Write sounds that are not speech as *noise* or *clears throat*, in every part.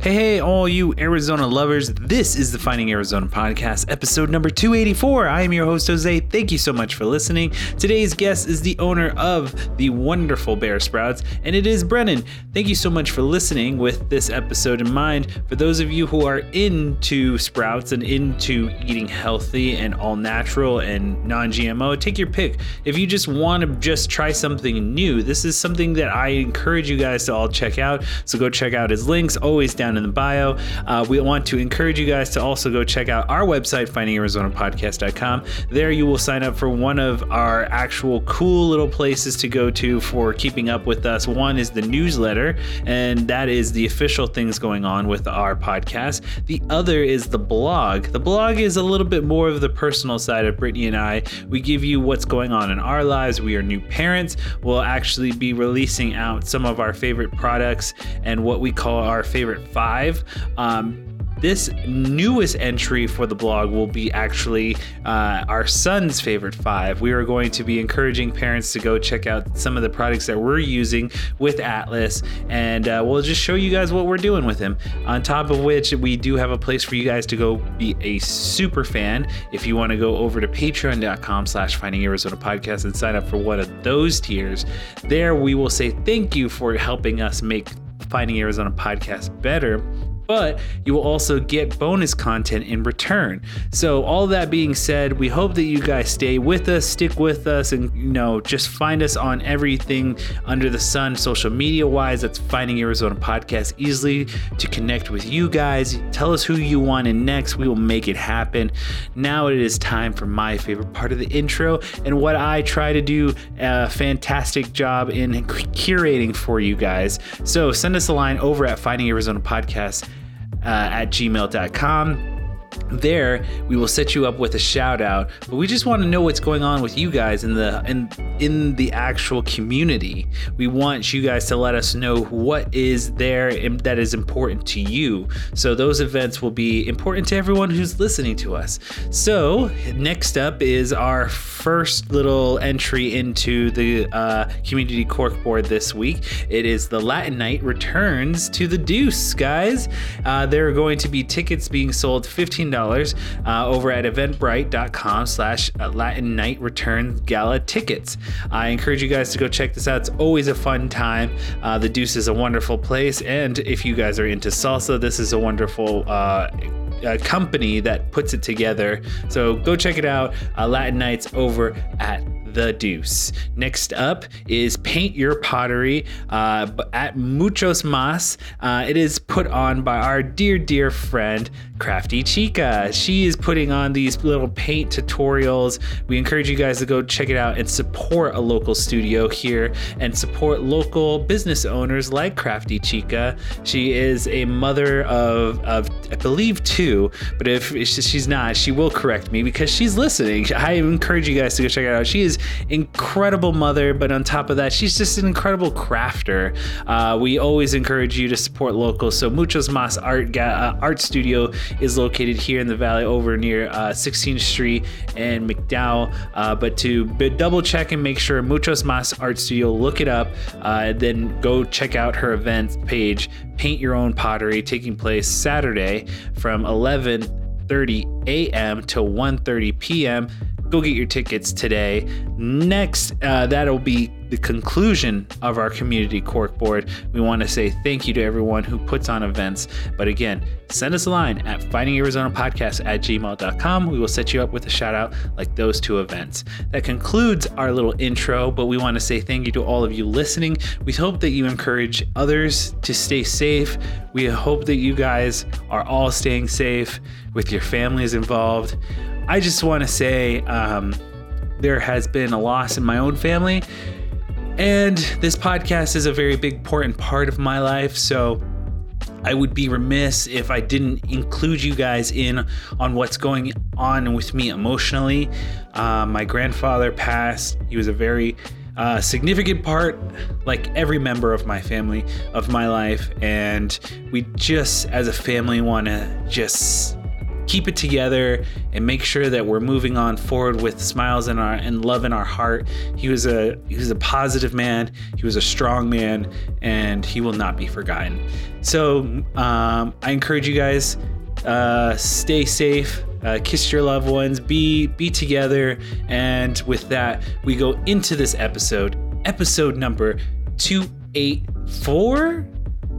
Hey, hey, all you Arizona lovers. This is the Finding Arizona podcast, episode number 284. I am your host, Jose. Thank you so much for listening. Today's guest is the owner of the wonderful Bear Sprouts, and it is Brennan. Thank you so much for listening with this episode in mind. For those of you who are into sprouts and into eating healthy and all natural and non GMO, take your pick. If you just want to just try something new, this is something that I encourage you guys to all check out. So go check out his links, always down in the bio. Uh, we want to encourage you guys to also go check out our website, findingarizonapodcast.com. There you will sign up for one of our actual cool little places to go to for keeping up with us. One is the newsletter, and that is the official things going on with our podcast. The other is the blog. The blog is a little bit more of the personal side of Brittany and I. We give you what's going on in our lives. We are new parents. We'll actually be releasing out some of our favorite products and what we call our favorite five. Um, this newest entry for the blog will be actually uh, our son's favorite five. We are going to be encouraging parents to go check out some of the products that we're using with Atlas, and uh, we'll just show you guys what we're doing with him. On top of which, we do have a place for you guys to go be a super fan. If you want to go over to patreon.com slash finding Arizona podcast and sign up for one of those tiers, there we will say thank you for helping us make Finding Arizona podcast better but you will also get bonus content in return. So, all that being said, we hope that you guys stay with us, stick with us, and you know, just find us on everything under the sun, social media wise. That's Finding Arizona Podcast easily to connect with you guys. Tell us who you want in next. We will make it happen. Now it is time for my favorite part of the intro and what I try to do a fantastic job in curating for you guys. So, send us a line over at Finding Arizona Podcast uh, at gmail.com there we will set you up with a shout out but we just want to know what's going on with you guys in the in in the actual community. We want you guys to let us know what is there and that is important to you. So those events will be important to everyone who's listening to us. So next up is our first little entry into the uh, community corkboard this week. It is the latin night returns to the Duce guys. Uh, there are going to be tickets being sold 15 dollars uh, over at eventbrite.com slash Latin Night Return Gala tickets. I encourage you guys to go check this out. It's always a fun time. Uh, the Duce is a wonderful place, and if you guys are into salsa, this is a wonderful uh, company that puts it together. So go check it out. Uh, Latin Nights over at the Duce. Next up is Paint Your Pottery uh, at Muchos Mas. Uh, it is put on by our dear, dear friend, Crafty Chica. She is putting on these little paint tutorials. We encourage you guys to go check it out and support a local studio here and support local business owners like Crafty Chica. She is a mother of, of I believe, two, but if she's not, she will correct me because she's listening. I encourage you guys to go check it out. She is incredible mother, but on top of that, she's just an incredible crafter. Uh, we always encourage you to support local. So Muchos Mas Art uh, Art Studio is located here in the valley, over near uh, 16th Street and McDowell. Uh, but to double check and make sure Muchos Mas Art Studio, look it up. Uh, then go check out her event page. Paint Your Own Pottery taking place Saturday from 11:30 a.m. to 1:30 p.m go get your tickets today. Next, uh, that'll be the conclusion of our community corkboard. We want to say thank you to everyone who puts on events. But again, send us a line at findingarizonapodcast at gmail.com. We will set you up with a shout out like those two events. That concludes our little intro, but we want to say thank you to all of you listening. We hope that you encourage others to stay safe. We hope that you guys are all staying safe with your families involved. I just want to say um, there has been a loss in my own family, and this podcast is a very big, important part of my life. So I would be remiss if I didn't include you guys in on what's going on with me emotionally. Uh, my grandfather passed. He was a very uh, significant part, like every member of my family, of my life. And we just, as a family, want to just keep it together and make sure that we're moving on forward with smiles in our and love in our heart. He was a he was a positive man. He was a strong man, and he will not be forgotten. So um, I encourage you guys uh, stay safe. Uh, kiss your loved ones. Be be together. And with that, we go into this episode, episode number two eight four.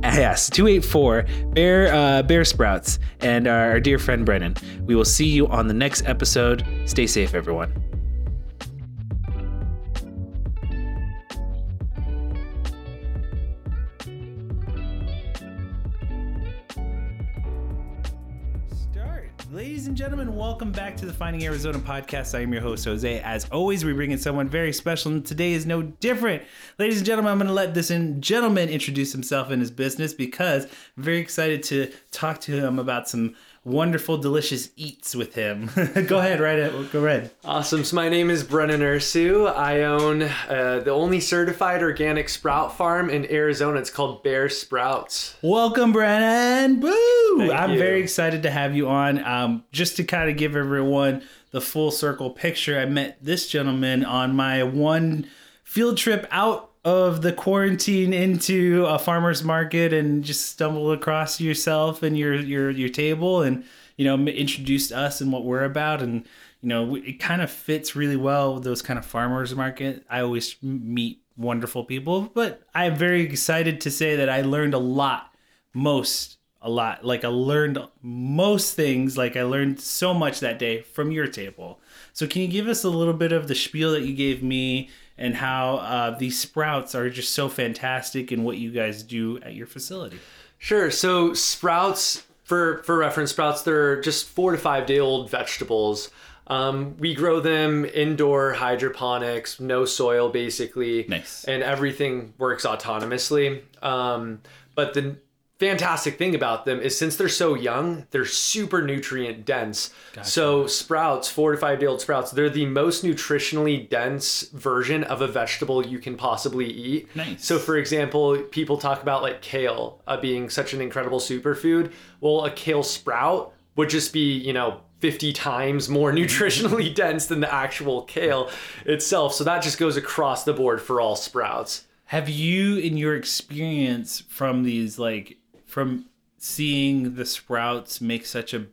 Yes, 284 Bear uh, Bear Sprouts and our, our dear friend Brennan. We will see you on the next episode. Stay safe, everyone. Gentlemen, welcome back to the Finding Arizona podcast. I am your host, Jose. As always, we bring in someone very special, and today is no different. Ladies and gentlemen, I'm going to let this in gentleman introduce himself and his business because I'm very excited to talk to him about some wonderful, delicious eats with him. *laughs* go ahead, right? It. Go ahead. Awesome. So my name is Brennan Ursu. I own uh, the only certified organic sprout farm in Arizona. It's called Bear Sprouts. Welcome, Brennan. Boo! Thank I'm you. very excited to have you on. Um, just to kind of give everyone the full circle picture, I met this gentleman on my one field trip out of the quarantine into a farmer's market and just stumbled across yourself and your your your table and you know introduced us and what we're about. And you know it kind of fits really well with those kind of farmers market. I always meet wonderful people but i'm very excited to say that i learned a lot most a lot. Like i learned most things like i learned so much that day from your table. So can you give us a little bit of the spiel that you gave me and how uh, these sprouts are just so fantastic and what you guys do at your facility Sure. So sprouts, for for reference, sprouts they're just four to five day old vegetables. Um, we grow them indoor hydroponics, no soil basically. Nice. And everything works autonomously. Um, but the fantastic thing about them is since they're so young, they're super nutrient dense. So sprouts, four to five day old sprouts, they're the most nutritionally dense version of a vegetable you can possibly eat. Nice. So for example, people talk about like kale uh, being such an incredible superfood. Well, a kale sprout would just be, you know, 50 times more *laughs* nutritionally *laughs* dense than the actual kale itself. So that just goes across the board for all sprouts. Have you, in your experience from these, like from seeing the sprouts make such a,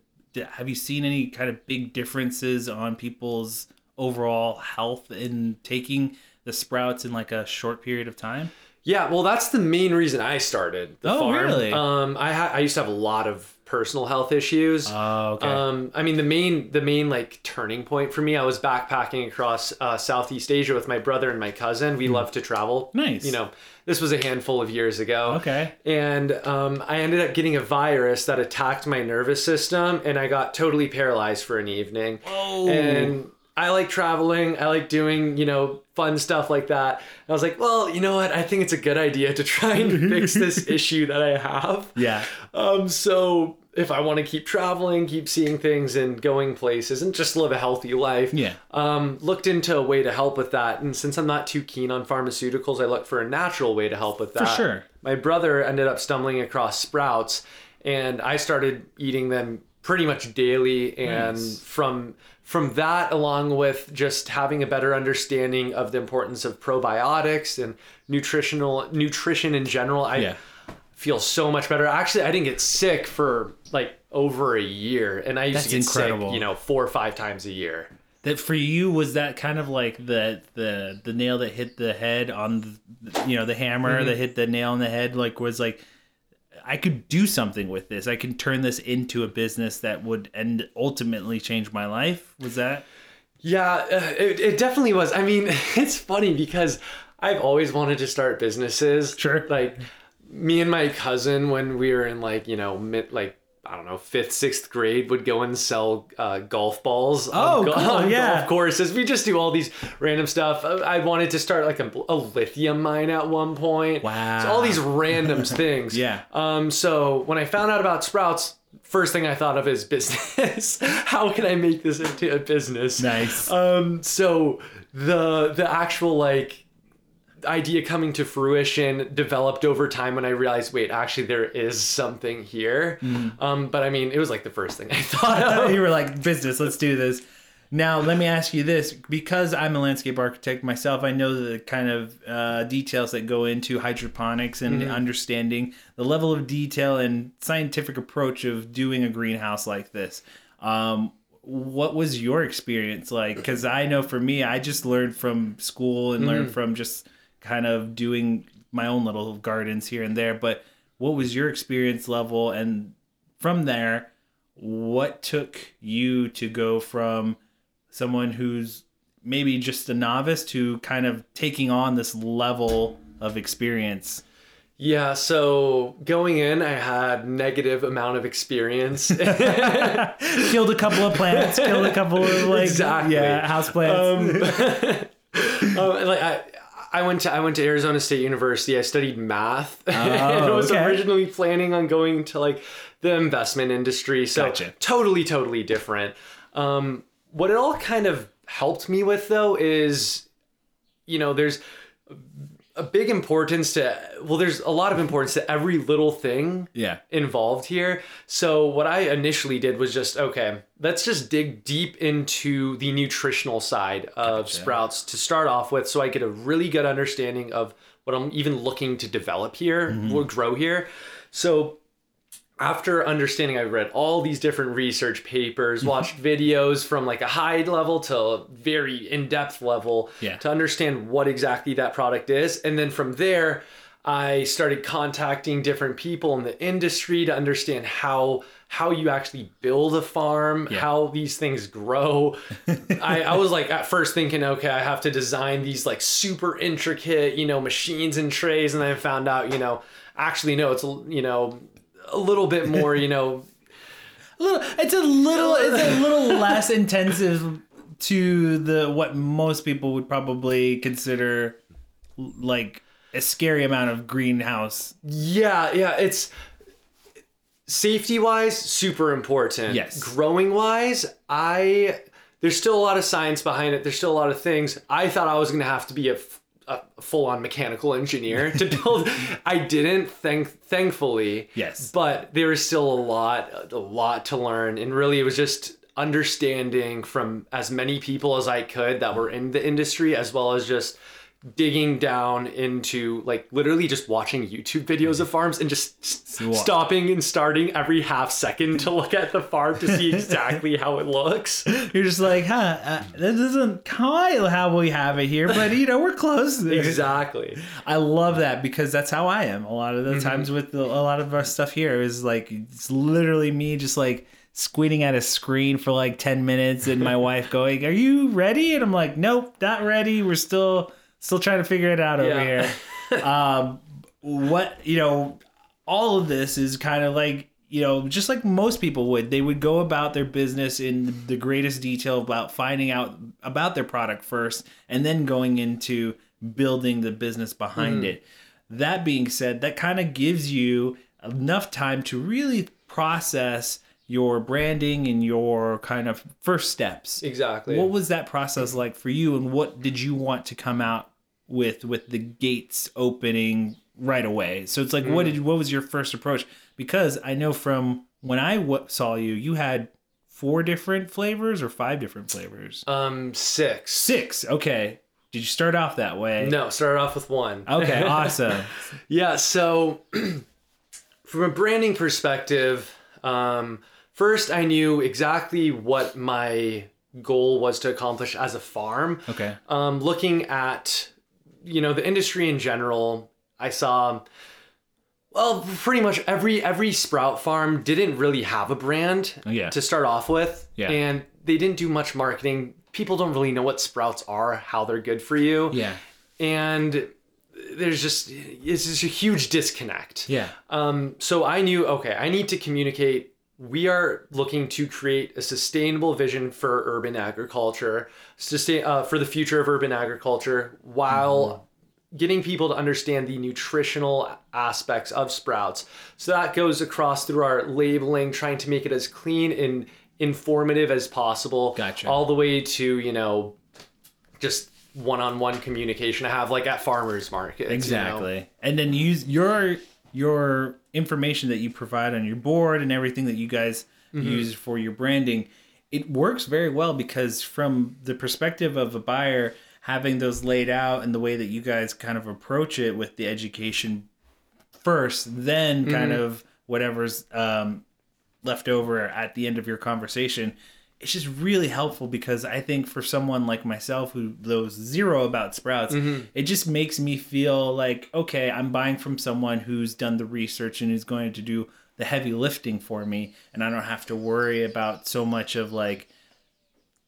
have you seen any kind of big differences on people's overall health in taking the sprouts in like a short period of time? Yeah, well, that's the main reason I started the Oh, farm. really? Um, I ha- I used to have a lot of personal health issues. Oh, okay. Um, I mean, the main the main like turning point for me, I was backpacking across uh, Southeast Asia with my brother and my cousin. We love to travel. Nice. You know, this was a handful of years ago. Okay. And um, I ended up getting a virus that attacked my nervous system, and I got totally paralyzed for an evening. Oh. And I like traveling. I like doing, you know, fun stuff like that. And I was like, well, you know what? I think it's a good idea to try and *laughs* fix this issue that I have. yeah. Um, so if I want to keep traveling, keep seeing things and going places and just live a healthy life, Yeah. um, looked into a way to help with that. And since I'm not too keen on pharmaceuticals, I looked for a natural way to help with that. For sure. My brother ended up stumbling across sprouts and I started eating them pretty much daily and Nice. from from that along with just having a better understanding of the importance of probiotics and nutritional nutrition in general I Yeah. feel so much better. Actually, I didn't get sick for like over a year, and I used That's to get incredible. sick, you know, four or five times a year. That for you was that kind of like the the the nail that hit the head on the, you know the hammer mm-hmm. that hit the nail on the head like was like I could do something with this. I can turn this into a business that would end ultimately change my life. Was that? Yeah, uh, it, it definitely was. I mean, *laughs* it's funny because I've always wanted to start businesses. Sure. Like me and my cousin, when we were in like you know mid like. I don't know, fifth, sixth grade would go and sell uh, golf balls. Oh, on, go- *laughs* cool, on yeah. golf courses. We just do all these random stuff. Uh, I wanted to start like a, a lithium mine at one point. Wow. So all these random *laughs* things. Yeah. Um, so when I found out about Sprouts, first thing I thought of is business. *laughs* How can I make this into a business? Nice. Um, so the the actual like idea coming to fruition developed over time when I realized, wait, actually there is something here. Um, but I mean, it was like the first thing *laughs* I thought of. you were like, business, let's do this. Now, let me ask you this because I'm a landscape architect myself, I know the kind of uh, details that go into hydroponics and understanding the level of detail and scientific approach of doing a greenhouse like this. Um, what was your experience like? Because I know for me, I just learned from school and learned from just kind of doing my own little gardens here and there. But what was your experience level? And from there, what took you to go from someone who's maybe just a novice to kind of taking on this level of experience? Yeah, so going in, I had negative amount of experience. *laughs* *laughs* killed a couple of plants, killed a couple of like Exactly. yeah, house plants. *laughs* um, like I, I went to I went to Arizona State University. I studied math. *laughs* and I was Oh, okay. originally planning on going to like the investment industry. So Gotcha. totally, totally different. Um, what it all kind of helped me with though is, you know, there's a big importance to well, there's a lot of importance to every little thing yeah. involved here. So what I initially did was just okay, let's just dig deep into the nutritional side of sprouts to start off with so I get a really good understanding of what I'm even looking to develop here, mm-hmm. or grow here. So after understanding I read all these different research papers, mm-hmm. watched videos from like a high level to a very in-depth level Yeah. to understand what exactly that product is. And then from there, I started contacting different people in the industry to understand how how you actually build a farm, Yeah. how these things grow. *laughs* I, I was like at first thinking, okay, I have to design these like super intricate, you know, machines and trays, and then I found out, you know, actually no, it's you know a little bit more, you know, *laughs* A little, it's a little it's a little *laughs* less intensive to the what most people would probably consider like a scary amount of greenhouse. Yeah, yeah, it's safety wise super important. Yes. Growing wise, I there's still a lot of science behind it. There's still a lot of things. I thought I was going to have to be a, f- a full-on mechanical engineer to *laughs* build. I didn't, thank thankfully. Yes. But there is still a lot a lot to learn and really it was just understanding from as many people as I could that were in the industry as well as just digging down into like literally just watching YouTube videos of farms and just s- What? stopping and starting every half second to look at the farm to see exactly how it looks. *laughs* You're just like, huh, uh, this isn't quite how we have it here, but you know, we're close. *laughs* Exactly. I love that because that's how I am. A lot of the times with the, a lot of our stuff here is like it's literally me just like squinting at a screen for like 10 minutes and my wife going, "Are you ready?" And I'm like, "Nope, not ready. We're still still trying to figure it out over Yeah. here." *laughs* um what, you know, all of this is kind of like you know, just like most people would, they would go about their business in the greatest detail about finding out about their product first and then going into building the business behind it. That being said, that kind of gives you enough time to really process your branding and your kind of first steps. Exactly. What was that process like for you and what did you want to come out with with the gates opening right away? So it's like what did what was your first approach? Because I know from when I w- saw you, you had four different flavors or five different flavors. um six. Six. Okay. Did you start off that way? No, started off with one. Okay, *laughs* awesome. Yeah, so *clears throat* from a branding perspective, um, first I knew exactly what my goal was to accomplish as a farm. Okay. Um, looking at, you know, the industry in general, I saw, well, pretty much every every sprout farm didn't really have a brand Yeah. to start off with, Yeah. and they didn't do much marketing. People don't really know what sprouts are, how they're good for you, Yeah. and there's just it's just a huge disconnect. Yeah. Um, so I knew, okay, I need to communicate. We are looking to create a sustainable vision for urban agriculture, sustain uh, for the future of urban agriculture, while getting people to understand the nutritional aspects of sprouts. So that goes across through our labeling, trying to make it as clean and informative as possible. Gotcha. All the way to you know, just one-on-one communication I have like at farmers markets. you know? Exactly. And then use your your information that you provide on your board and everything that you guys Mm-hmm. use for your branding. It works very well because from the perspective of a buyer, having those laid out and the way that you guys kind of approach it with the education first, then kind Mm-hmm. of whatever's um, left over at the end of your conversation. It's just really helpful because I think for someone like myself who knows zero about sprouts, mm-hmm. it just makes me feel like, okay, I'm buying from someone who's done the research and is going to do the heavy lifting for me. And I don't have to worry about so much of like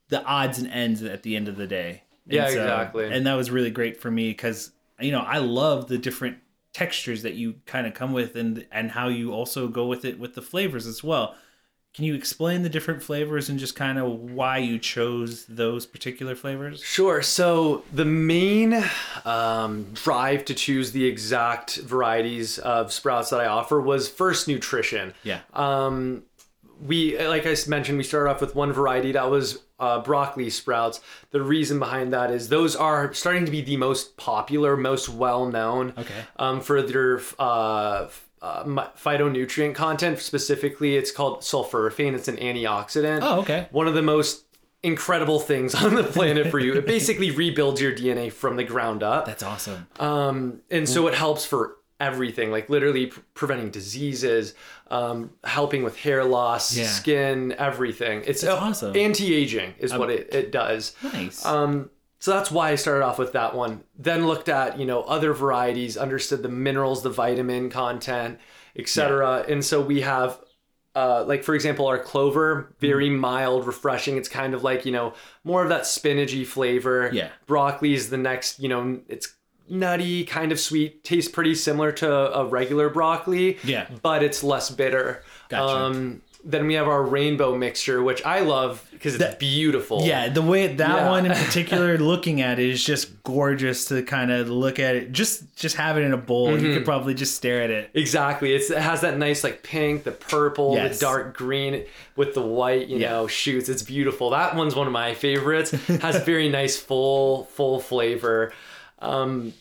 the odds and ends at the end of the day. And Yeah, exactly. And that was really great for me because, you know, I love the different textures that you kind of come with and and how you also go with it with the flavors as well. Can you explain the different flavors and just kind of why you chose those particular flavors? Sure. So the main um, drive to choose the exact varieties of sprouts that I offer was first nutrition. Yeah. Um, we, like I mentioned, we started off with one variety that was uh, broccoli sprouts. The reason behind that is those are starting to be the most popular, most well known. Okay. Um, for their uh, uh, phytonutrient content. Specifically, it's called sulforaphane. It's an antioxidant Oh, okay. one of the most incredible things *laughs* on the planet for you. It basically rebuilds your DNA from the ground up. That's awesome. Um, and so it helps for everything, like literally pre- preventing diseases, um, helping with hair loss, Yeah. skin, everything. It's That's awesome. anti-aging is what it, it does. Nice. Um, so that's why I started off with that one. Then looked at you know other varieties, understood the minerals, the vitamin content, etc. And so we have, uh, like for example, our clover, very mild, refreshing. It's kind of like you know more of that spinachy flavor. Yeah. Broccoli is the next. You know, it's nutty, kind of sweet, tastes pretty similar to a regular broccoli. Yeah. But it's less bitter. Gotcha. Um, then we have our rainbow mixture, which I love because it's beautiful. Yeah, the way that Yeah. one in *laughs* particular, looking at it is just gorgeous to kind of look at it. Just just have it in a bowl. You could probably just stare at it. Exactly. It's, it has that nice like pink, the purple, Yes. the dark green with the white, you Yeah. know, shoots. It's beautiful. That one's one of my favorites. has *laughs* very nice full full flavor. Um,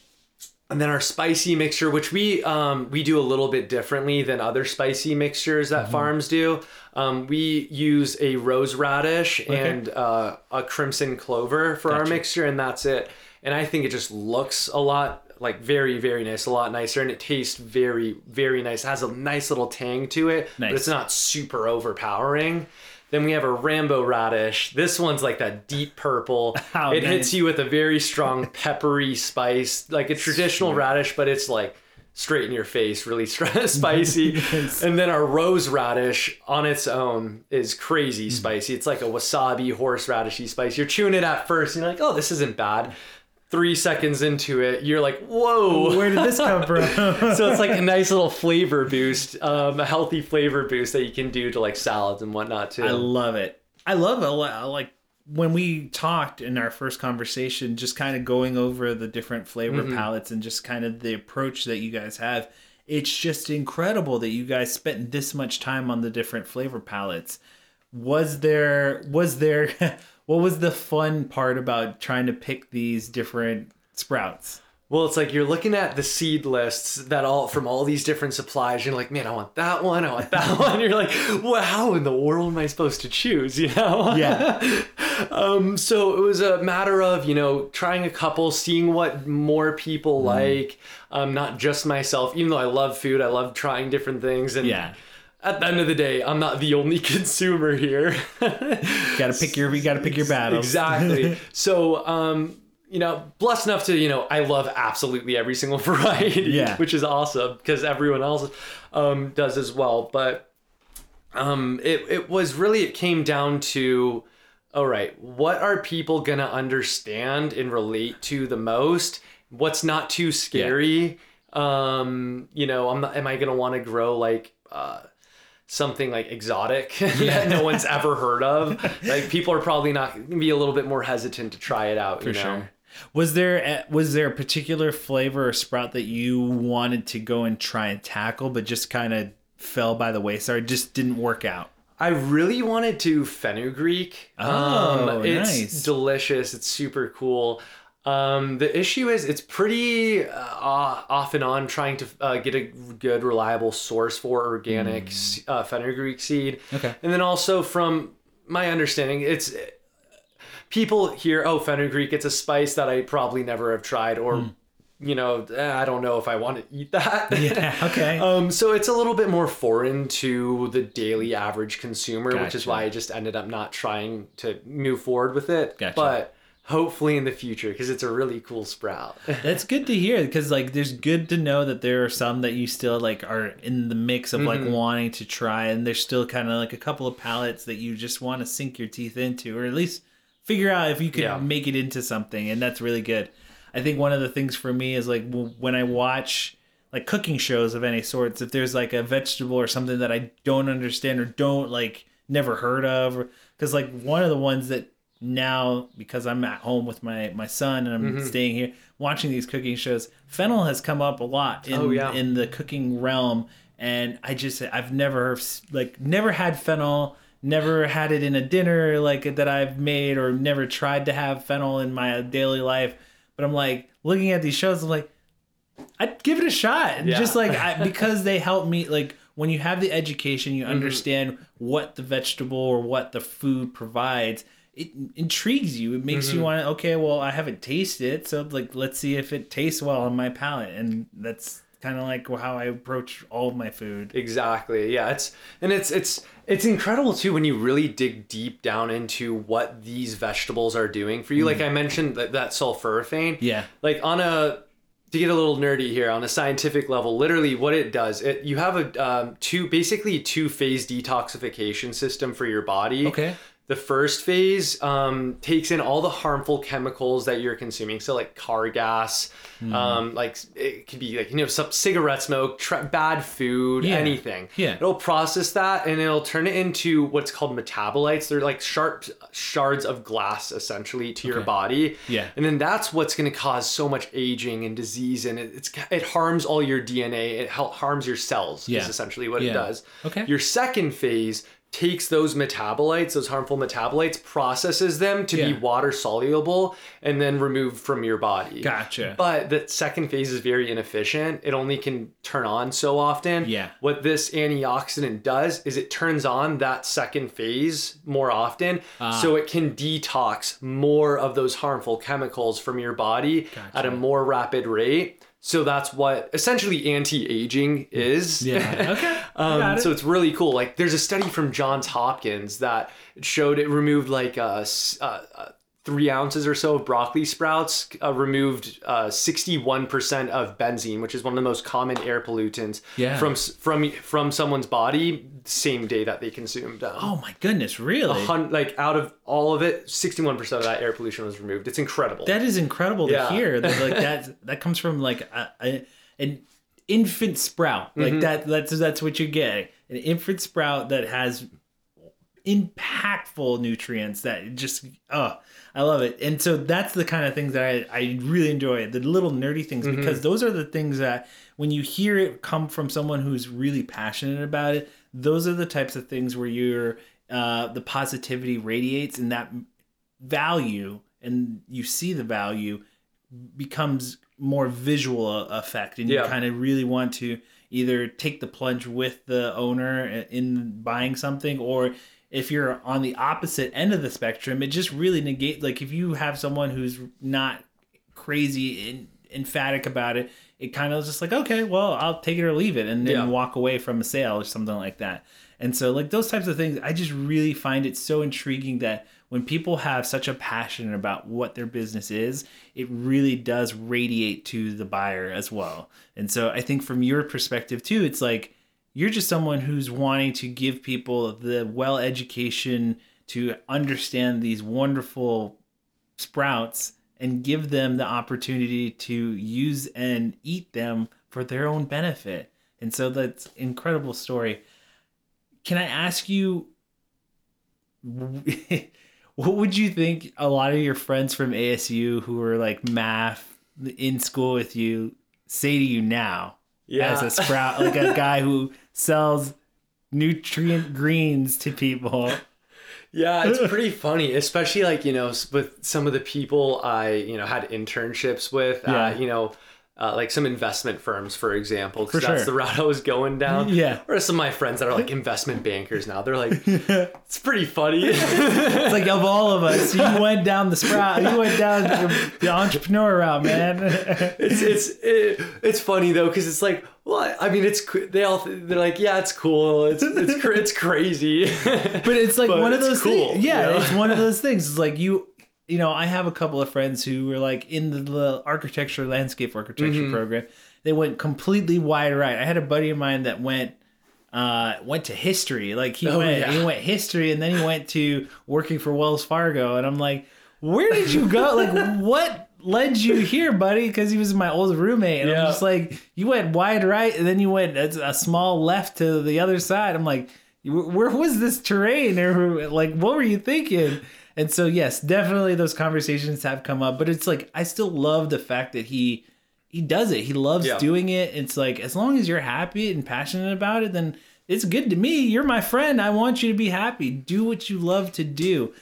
and then our spicy mixture, which we um, we do a little bit differently than other spicy mixtures Mm-hmm. that farms do. Um, we use a rose radish and uh, a crimson clover for our mixture, and that's it. And I think it just looks a lot like very very nice, a lot nicer, and it tastes very very nice. It has a nice little tang to it, Nice. but it's not super overpowering. Then we have a Rambo radish. This one's like that deep purple. How *laughs* it nice. hits you with a very strong *laughs* peppery spice, like a traditional radish, but it's like straight in your face, really *laughs* spicy. Yes. And then our rose radish on its own is Mm. crazy spicy. It's like a wasabi horseradishy spice. You're chewing it at first, and you're like, oh, this isn't bad. Three seconds into it, you're like, whoa. Where did this come from? *laughs* so it's like a nice little flavor boost, um, a healthy flavor boost that you can do to like salads and whatnot too. I love it. I love it. Like when we talked in our first conversation, just kind of going over the different flavor Mm-hmm. palettes and just kind of the approach that you guys have. It's just incredible that you guys spent this much time on the different flavor palettes. Was there was there *laughs* what was the fun part about trying to pick these different sprouts? Well, it's like you're looking at the seed lists that all from all these different supplies. You're like, man, I want that one. I want that *laughs* one. You're like, well, how in the world am I supposed to choose? *laughs* You know? Yeah. *laughs* um. So it was a matter of you know trying a couple, seeing what more people like. Um. Not just myself. Even though I love food, I love trying different things. And Yeah. At the end of the day, I'm not the only *laughs* consumer here. Gotta pick your you gotta pick your battles. Exactly. *laughs* so, um, you know, blessed enough to, you know, I love absolutely every single *laughs* variety, Yeah. which is awesome because everyone else um, does as well. But um, it, it was really, it came down to, all right, what are people going to understand and relate to the most? What's not too scary? Um, you know, I'm not, am I going to want to grow like, uh, something like exotic *laughs* that no one's *laughs* ever heard of. Like people are probably not gonna be a little bit more hesitant to try it out. For you know? sure. Was there a, was there a particular flavor or sprout that you wanted to go and try and tackle, but just kind of fell by the wayside, just didn't work out? I really wanted to fenugreek. Oh, um, it's nice. delicious. It's super cool. Um, the issue is it's pretty uh, off and on trying to uh, get a good, reliable source for organic mm. uh, fenugreek seed. Okay. And then also from my understanding, it's people hear, oh, fenugreek, it's a spice that I probably never have tried, or mm you know, eh, I don't know if I want to eat that. *laughs* Yeah, okay. *laughs* um, so it's a little bit more foreign to the daily average consumer, gotcha. which is why I just ended up not trying to move forward with it. Gotcha. But hopefully in the future because it's a really cool sprout. *laughs* That's good to hear because like there's good to know that there are some that you still like are in the mix of like mm-hmm. wanting to try and there's still kind of like a couple of palettes that you just want to sink your teeth into or at least figure out if you can yeah. make it into something and that's really good. I think one of the things for me is like when I watch like cooking shows of any sorts, if there's like a vegetable or something that I don't understand or don't like never heard of, because like one of the ones that now because I'm at home with my my son and I'm mm-hmm. staying here watching these cooking shows, fennel has come up a lot in oh, yeah. in the cooking realm, and I just I've never like never had fennel never had it in a dinner like that I've made or never tried to have fennel in my daily life but I'm like looking at these shows, I'm like, I'd give it a shot. And yeah. just like I, *laughs* because they help me like when you have the education, you mm-hmm. understand mm-hmm. what the vegetable or what the food provides. It intrigues you. It makes mm-hmm. you want to. Okay, well, I haven't tasted it, so like, let's see if it tastes well on my palate, and that's kind of like how I approach all of my food. Exactly. Yeah. It's and it's it's it's incredible too when you really dig deep down into what these vegetables are doing for you. Mm. Like I mentioned that that sulforaphane. Yeah. Like on a to get a little nerdy here on a scientific level, literally what it does, it you have a um, two basically two phase detoxification system for your body. Okay the first phase um, takes in all the harmful chemicals that you're consuming so like car gas mm. um, like it could be like you know some cigarette smoke tra- bad food yeah. anything yeah it'll process that and it'll turn it into what's called metabolites they're like sharp shards of glass essentially to okay. your body yeah and then that's what's going to cause so much aging and disease and it, it's it harms all your dna it harms your cells yeah. is essentially what yeah. it does okay your second phase takes those metabolites, those harmful metabolites, processes them to yeah. be water soluble, and then removed from your body. Gotcha. But the second phase is very inefficient. It only can turn on so often. Yeah. What this antioxidant does is it turns on that second phase more often, uh, so it can detox more of those harmful chemicals from your body gotcha. at a more rapid rate. So that's what essentially anti-aging is. Yeah. Okay. *laughs* um, it. So it's really cool. Like there's a study from Johns Hopkins that showed it removed like a, a, a three ounces or so of broccoli sprouts uh, removed uh, 61% of benzene, which is one of the most common air pollutants yeah. from from from someone's body same day that they consumed. Um, oh my goodness, really? Hun- like out of all of it, 61% of that air pollution was removed. It's incredible. That is incredible to hear. That, like *laughs* that that comes from like a, a, an infant sprout. Like mm-hmm. that that's that's what you get. An infant sprout that has impactful nutrients that just oh I love it. And so that's the kind of things that I, I really enjoy, the little nerdy things, mm-hmm. because those are the things that when you hear it come from someone who's really passionate about it, those are the types of things where you're uh, the positivity radiates and that value and you see the value becomes more visual effect and yeah. you kind of really want to either take the plunge with the owner in buying something or if you're on the opposite end of the spectrum, it just really negates. Like if you have someone who's not crazy and emphatic about it, it kind of just like, okay, well, I'll take it or leave it, and then yeah. walk away from a sale or something like that. And so, like those types of things, I just really find it so intriguing that when people have such a passion about what their business is, it really does radiate to the buyer as well. And so, I think from your perspective too, it's like you're just someone who's wanting to give people the well education to understand these wonderful sprouts and give them the opportunity to use and eat them for their own benefit. And so that's incredible story. Can I ask you *laughs* what would you think a lot of your friends from ASU who are like math in school with you say to you now yeah. as a sprout like a guy who sells nutrient greens to people. Yeah, it's pretty funny, especially like you know with some of the people I you know had internships with. Yeah. Uh, you know. Uh, like some investment firms, for example, because that's sure. the route I was going down. *laughs* Yeah. Or some of my friends that are like investment bankers now. They're like, *laughs* it's pretty funny. *laughs* It's like of all of us, you went down the sprout. You went down the, the entrepreneur route, man. it's it's it, it's funny though because it's like well I mean it's they all they're like yeah it's cool it's it's it's crazy But it's like But one of those cool, things. Yeah, you know? it's one of those things. It's like you, you know, I have a couple of friends who were like in the, the architecture, landscape architecture Mm-hmm. program. They went completely wide right. I had a buddy of mine that went uh went to history like he Oh, went yeah. he went history and then he went to working for wells fargo and i'm like where did you go like *laughs* what led you here buddy because he was my old roommate and i'm just like you went wide right and then you went a, a small left to the other side i'm like where was this terrain or like what were you thinking and so yes definitely those conversations have come up but it's like i still love the fact that he he does it. He loves Yeah. doing it. It's like as long as you're happy and passionate about it then it's good to me. You're my friend. I want you to be happy. Do what you love to do.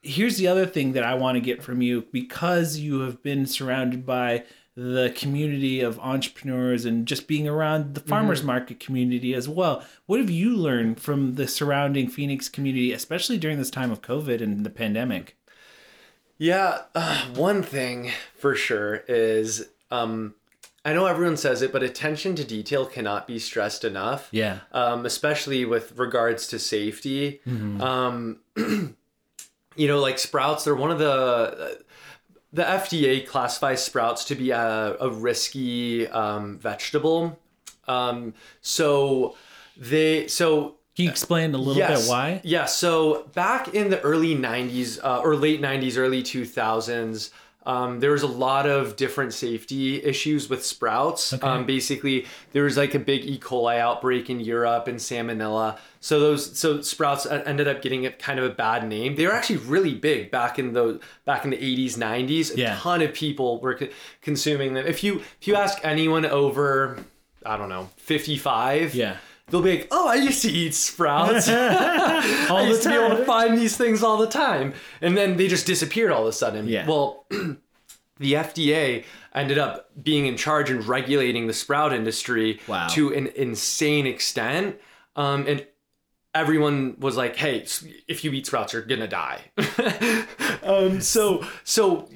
Here's the other thing that i want to get from you. Because you have been surrounded by the community of entrepreneurs and just being around the farmers market community as well. What have you learned from the surrounding phoenix community especially during this time of covid and the pandemic? Yeah uh, one thing for sure is um I know everyone says it but attention to detail cannot be stressed enough. Yeah. Um, especially with regards to safety. Um, *clears throat* you know, like sprouts, they're one of the the FDA classifies sprouts to be a, a risky um, vegetable. Um, so they so can you explain a little bit why yeah. So back in the early '90s uh, or late '90s, early 2000s. Um, there was a lot of different safety issues with sprouts. Um, basically, there was like a big E. coli outbreak in Europe and salmonella. So those so sprouts ended up getting a kind of a bad name. They were actually really big back in the back in the 80s, 90s. A Yeah. ton of people were co- consuming them. If you if you ask anyone over, I don't know, 55, Yeah. They'll be like, "Oh, I used to eat sprouts." *laughs* all I the used to be able to find these things all the time, and then they just disappeared all of a sudden. Yeah. Well, *clears throat* the FDA ended up being in charge and regulating the sprout industry Wow. to an insane extent, um, and everyone was like, "Hey, if you eat sprouts, you're gonna die." *laughs* um, so, so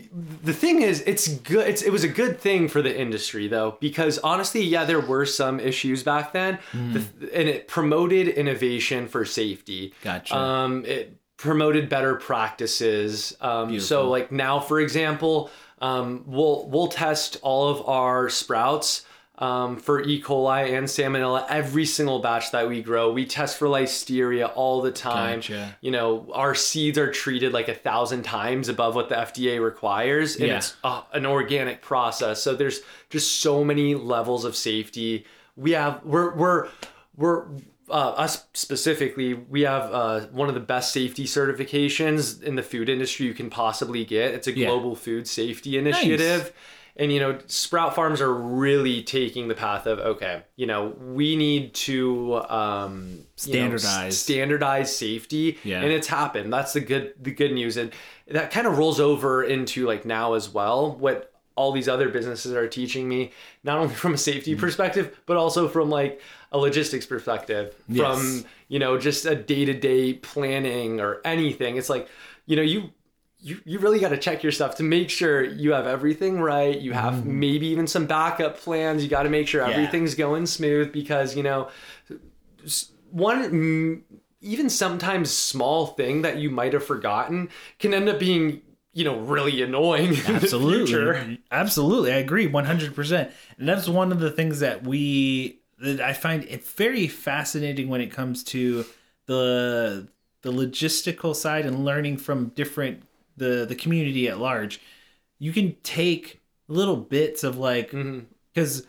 the thing is, it's good. It's, it was a good thing for the industry though, because honestly, yeah, there were some issues back then, the, and it promoted innovation for safety. Gotcha. Um, it promoted better practices. Um, so, like now, for example, um, we'll we'll test all of our sprouts um, for E. coli and salmonella every single batch that we grow. We test for listeria all the time. Gotcha. You know, our seeds are treated like a thousand times above what the FDA requires, and Yeah. it's uh, an organic process. So there's just so many levels of safety. We have we're we're we're uh, us specifically, we have uh, one of the best safety certifications in the food industry you can possibly get. It's a Yeah. global food safety initiative. And you know, sprout farms are really taking the path of okay, you know, we need to um, you know, Standardize. standardize safety, Yeah. and it's happened. That's the good the good news, and that kind of rolls over into like now as well. What all these other businesses are teaching me, not only from a safety Mm. perspective, but also from like a logistics perspective, Yes. from you know just a day to day planning or anything. It's like you know you. You, you really got to check your stuff to make sure you have everything right. You have maybe even some backup plans. You got to make sure Mm-hmm. Yeah. everything's going smooth because you know one even sometimes small thing that you might have forgotten can end up being you know really annoying in the future. Absolutely. Absolutely. I agree 100%. And that's one of the things that we that I find it very fascinating when it comes to the the logistical side and learning from different the the community at large. You can take little bits of like Mhm. cuz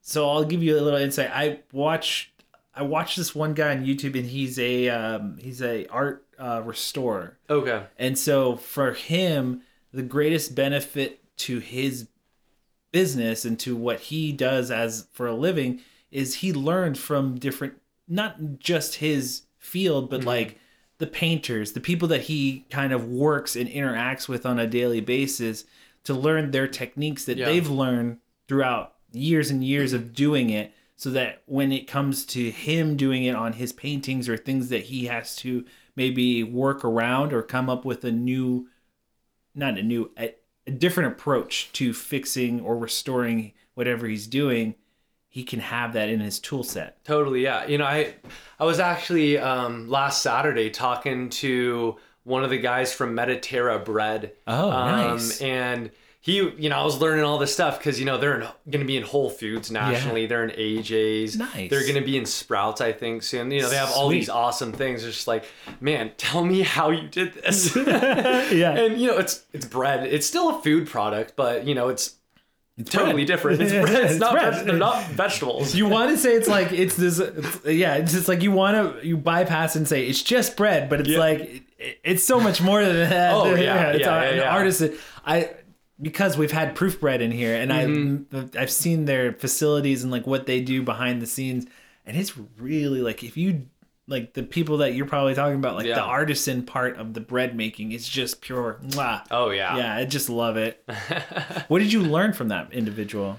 so I'll give you a little insight. I watch I watched this one guy on YouTube and he's a um, he's a art uh, restorer. Okay. And so for him, the greatest benefit to his business and to what he does as for a living is he learned from different not just his field but like the painters, the people that he kind of works and interacts with on a daily basis to learn their techniques that Yeah. they've learned throughout years and years of doing it so that when it comes to him doing it on his paintings or things that he has to maybe work around or come up with a new not a new a, a different approach to fixing or restoring whatever he's doing he can have that in his tool set Totally, yeah. You know, I I was actually um, last Saturday talking to one of the guys from Mediterra Bread. Oh, um, nice. And he, you know, I was learning all this stuff because you know they're going to be in Whole Foods nationally. They're in AJ's. Nice. They're going to be in Sprouts, I think, soon. You know, they have all Sweet. these awesome things. It's just like, man, tell me how you did this. *laughs* yeah *laughs* and you know, it's it's bread. It's still a food product, but you know, it's totally bread. different. It's Yeah, *laughs* bread. It's, it's not. bread. They're not vegetables. you want to say it's like it's this it's- yeah it's just like you want to you bypass and say it's just bread but it's Yeah. like it, it's so much more than that Oh, yeah, *laughs* it's yeah, yeah, an yeah. artisan i because we've had proof bread in here and Mm-hmm. i've i've seen their facilities and like what they do behind the scenes and it's really like if you like the people that you're probably talking about like Yeah. the artisan part of the bread making is just pure mwah. Oh yeah. yeah i just love it *laughs* what did you learn from that individual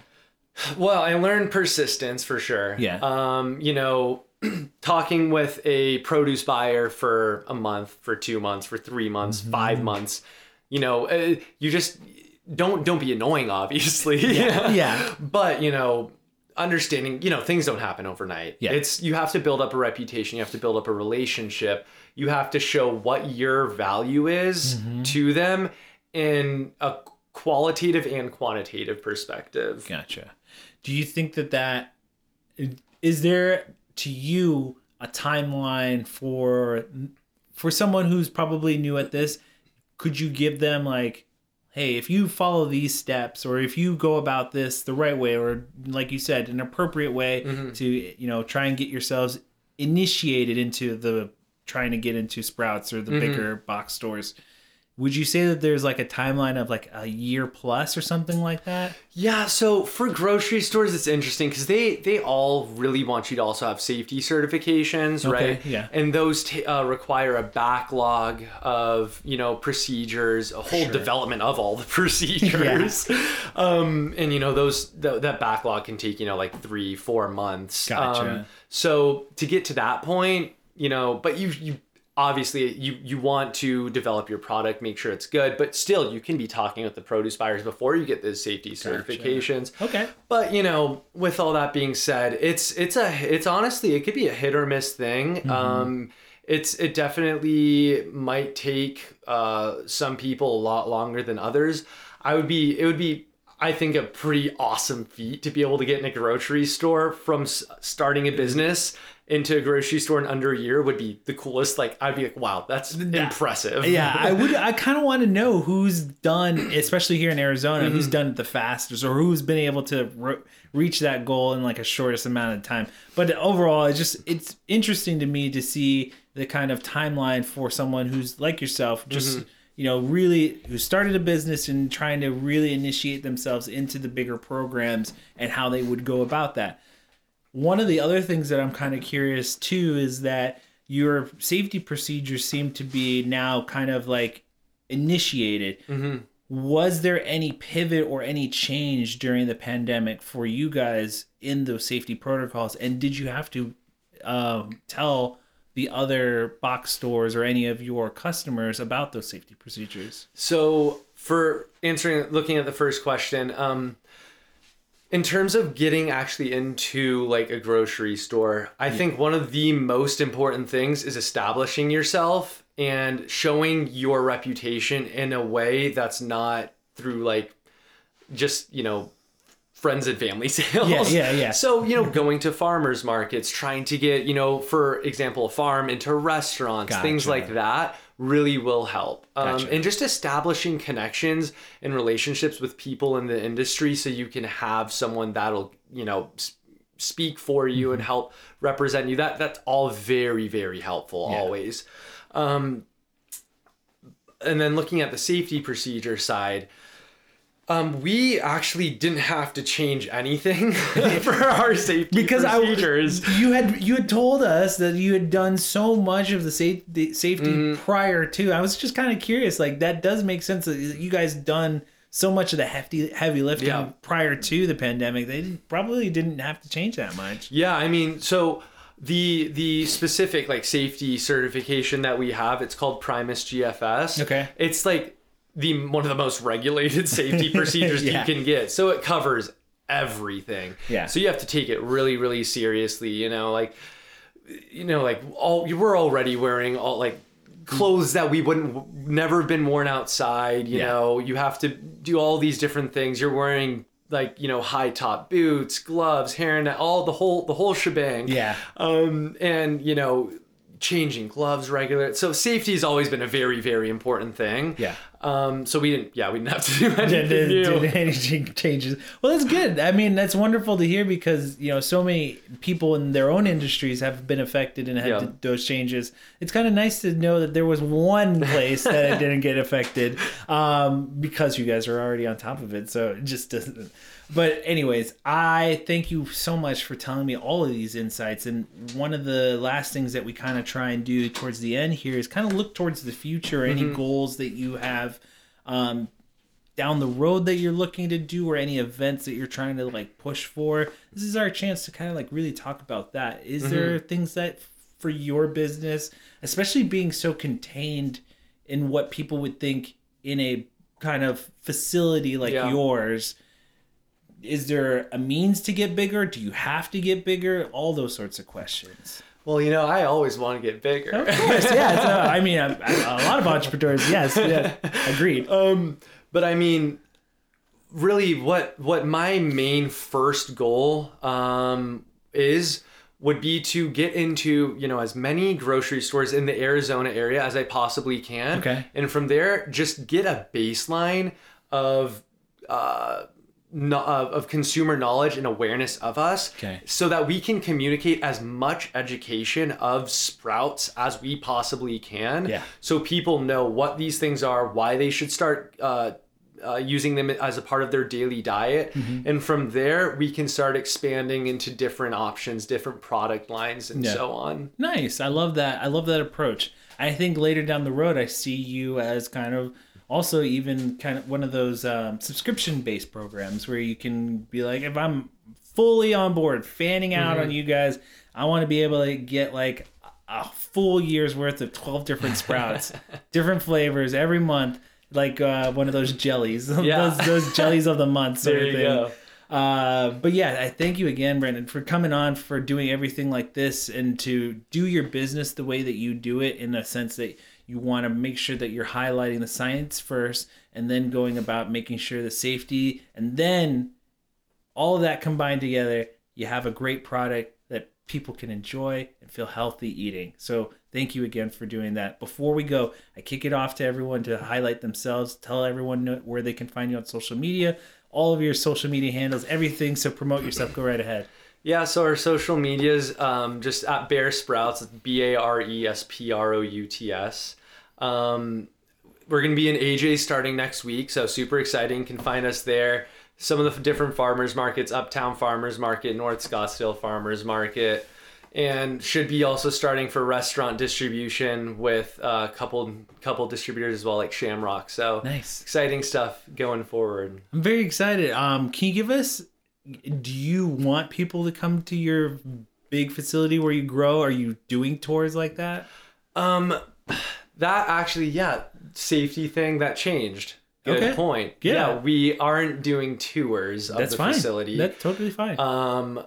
Well, I learned persistence for sure. Yeah. Um, you know, *clears throat* talking with a produce buyer for a month, for two months, for three months, Mm-hmm. five months, you know, uh, you just don't don't be annoying, *laughs* obviously. *laughs* Yeah. But you know, understanding, you know, things don't happen overnight. Yeah. It's you have to build up a reputation. You have to build up a relationship. You have to show what your value is Mm-hmm. to them in a qualitative and quantitative perspective. Gotcha. Do you think that that is there to you a timeline for for someone who's probably new at this? Could you give them like, hey, if you follow these steps, or if you go about this the right way, or like you said, an appropriate way mm-hmm. to you know try and get yourselves initiated into the trying to get into Sprouts or the mm-hmm. bigger box stores. Would you say that there's like a timeline of like a year plus or something like that? Yeah, so for grocery stores, it's interesting because they they all really want you to also have safety certifications, Okay, right? yeah. and those t- uh, require a backlog of you know procedures, a whole development of all the *laughs* procedures, um, and you know those th- that backlog can take you know like three four months. Gotcha. Um, so to get to that point, you know, but you you obviously you you want to develop your product make sure it's good but still you can be talking with the produce buyers before you get those safety certifications. Okay. but you know with all that being said it's it's a it's honestly it could be a hit or miss thing. Um it's it definitely might take uh some people a lot longer than others. I would be it would be I think a pretty awesome feat to be able to get in a grocery store from starting a business into a grocery store in under a year would be the coolest. Like I'd be like, wow, that's impressive. Yeah, I would. I *laughs* kind of want to know who's done, especially here in Arizona, who's mm-hmm. done it the fastest, or who's been able to re- reach that goal in like a shortest amount of time. But overall, it's just it's interesting to me to see the kind of timeline for someone who's like yourself, just mm-hmm. you know, really who started a business and trying to really initiate themselves into the bigger programs and how they would go about that. One of the other things that I'm kind of curious too is that your safety procedures seem to be now kind of like initiated. Was there any pivot or any change during the pandemic for you guys in those safety protocols? And did you have to um, tell the other box stores or any of your customers about those safety procedures? So for answering, looking at the first question, um, in terms of getting actually into like a grocery store, I think one of the most important things is establishing yourself and showing your reputation in a way that's not through like just, you know, friends and family *laughs* sales. Yeah, yeah, yeah. So, you know, going to farmers markets, trying to get, you know, for example, a farm into restaurants, things like that really will help. Um, Gotcha. and just establishing connections and relationships with people in the industry so you can have someone that'll, you know, speak for you Mm-hmm. and help represent you. That that's all very very helpful Yeah. always. Um and then looking at the safety procedure side, Um, we actually didn't have to change anything *laughs* for our safety because procedures. I, you had you had told us that you had done so much of the safety safety Mm-hmm. prior to. I was just kind of curious. Like that does make sense that you guys done so much of the hefty heavy lifting Yeah. prior to the pandemic. They didn't, probably didn't have to change that much. Yeah, I mean, so the the specific like safety certification that we have, it's called Primus GFS. Okay. It's like the one of the most regulated *laughs* safety procedures Yeah. you can get. So it covers everything. Yeah. So you have to take it really, really seriously. You know, like you know, like all you were already wearing all like clothes that we wouldn't never have been worn outside. You Yeah. know, you have to do all these different things. You're wearing like you know high top boots, gloves, hairnet, all the whole the whole shebang. Yeah. Um, and you know, changing gloves regular. So safety has always been a very very important thing. Yeah. Um, so we didn't. Yeah, we didn't have to do *laughs* anything did, did, anything changes. Well, that's good. I mean, that's wonderful to hear because you know so many people in their own industries have been affected and had Yeah. to, those changes. It's kind of nice to know that there was one *laughs* place that it didn't get affected um, because you guys are already on top of it. So it just doesn't. But anyways, I thank you so much for telling me all of these insights. And one of the last things that we kind of try and do towards the end here is kind of look towards the future. Any goals that you have um, down the road that you're looking to do or any events that you're trying to like push for this is our chance to kind of like really talk about that. Is there things that for your business especially being so contained in what people would think in a kind of facility like Yeah. yours is there a means to get bigger? Do you have to get bigger? All those sorts of questions Well, you know, I always want to get bigger. of course yeah so, i mean a, a lot of entrepreneurs yes yeah *laughs* agreed Um, but I mean, really, what what my main first goal um, is would be to get into you know as many grocery stores in the Arizona area as I possibly can. Okay. And from there, just get a baseline of. Uh, no, of, of consumer knowledge and awareness of us Okay. so that we can communicate as much education of sprouts as we possibly can Yeah. so people know what these things are why they should start uh, uh, using them as a part of their daily diet Mm-hmm. and from there we can start expanding into different options different product lines and Yeah. so on Nice. I love that. I love that approach. I think later down the road, I see you as kind of also even kind of one of those um, subscription based programs where you can be like, if I'm fully on board, fanning out on you guys, I want to be able to get like a full year's worth of 12 different sprouts, *laughs* different flavors every month. Like uh, one of those jellies, *laughs* Yeah. those those jellies of the month sort There of you go. Uh, but yeah, I thank you again, Brandon, for coming on, for doing everything like this, and to do your business the way that you do it, in a sense that you want to make sure that you're highlighting the science first, and then going about making sure the safety, and then all of that combined together, you have a great product that people can enjoy and feel healthy eating. So thank you again for doing that. Before we go, I kick it off to everyone to highlight themselves, tell everyone where they can find you on social media, all of your social media handles, everything. So promote yourself. Go right ahead. Yeah, so our social medias, um, just at Bare Sprouts, B A R E S P R O U T S. Um, we're going to be in AJ starting next week, so super exciting. Can find us there. Some of the different farmers markets, Uptown Farmers Market, North Scottsdale Farmers Market, and should be also starting for restaurant distribution with a couple couple distributors as well, like Shamrock. So Nice. exciting stuff going forward. I'm very excited. Um, can you give us? Do you want people to come to your big facility where you grow? Are you doing tours like that? Um, that actually, yeah, safety thing that changed. Good Okay. point. Yeah. we aren't doing tours of That's the fine. facility. That's totally fine. um,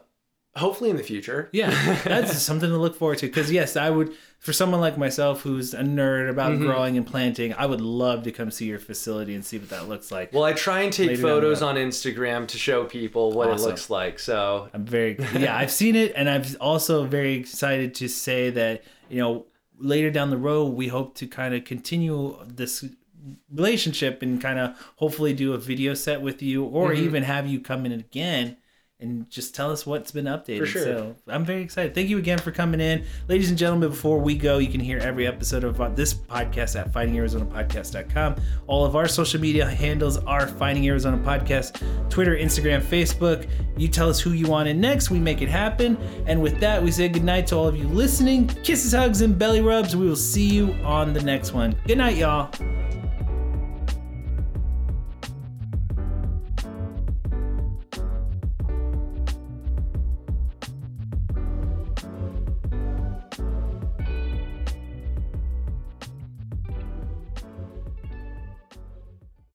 hopefully in the future. Yeah, that's *laughs* something to look forward to. Because yes, I would for someone like myself who's a nerd about Mm-hmm. growing and planting, I would love to come see your facility and see what that looks like. Well, I try and take Later photos on Instagram to show people what Awesome. it looks like. So I'm very yeah, I've seen it, and I'm also very excited to say that you know later down the road we hope to kind of continue this relationship and kind of hopefully do a video set with you, or Mm-hmm. even have you come in again and just tell us what's been updated. For sure. So I'm very excited. Thank you again for coming in. Ladies and gentlemen, before we go, you can hear every episode of this podcast at findingarizonapodcast.com. All of our social media handles are Finding Arizona Podcast, Twitter, Instagram, Facebook. You tell us who you want in next, we make it happen. And with that, we say goodnight to all of you listening. Kisses, hugs, and belly rubs. We will see you on the next one. Good night, y'all.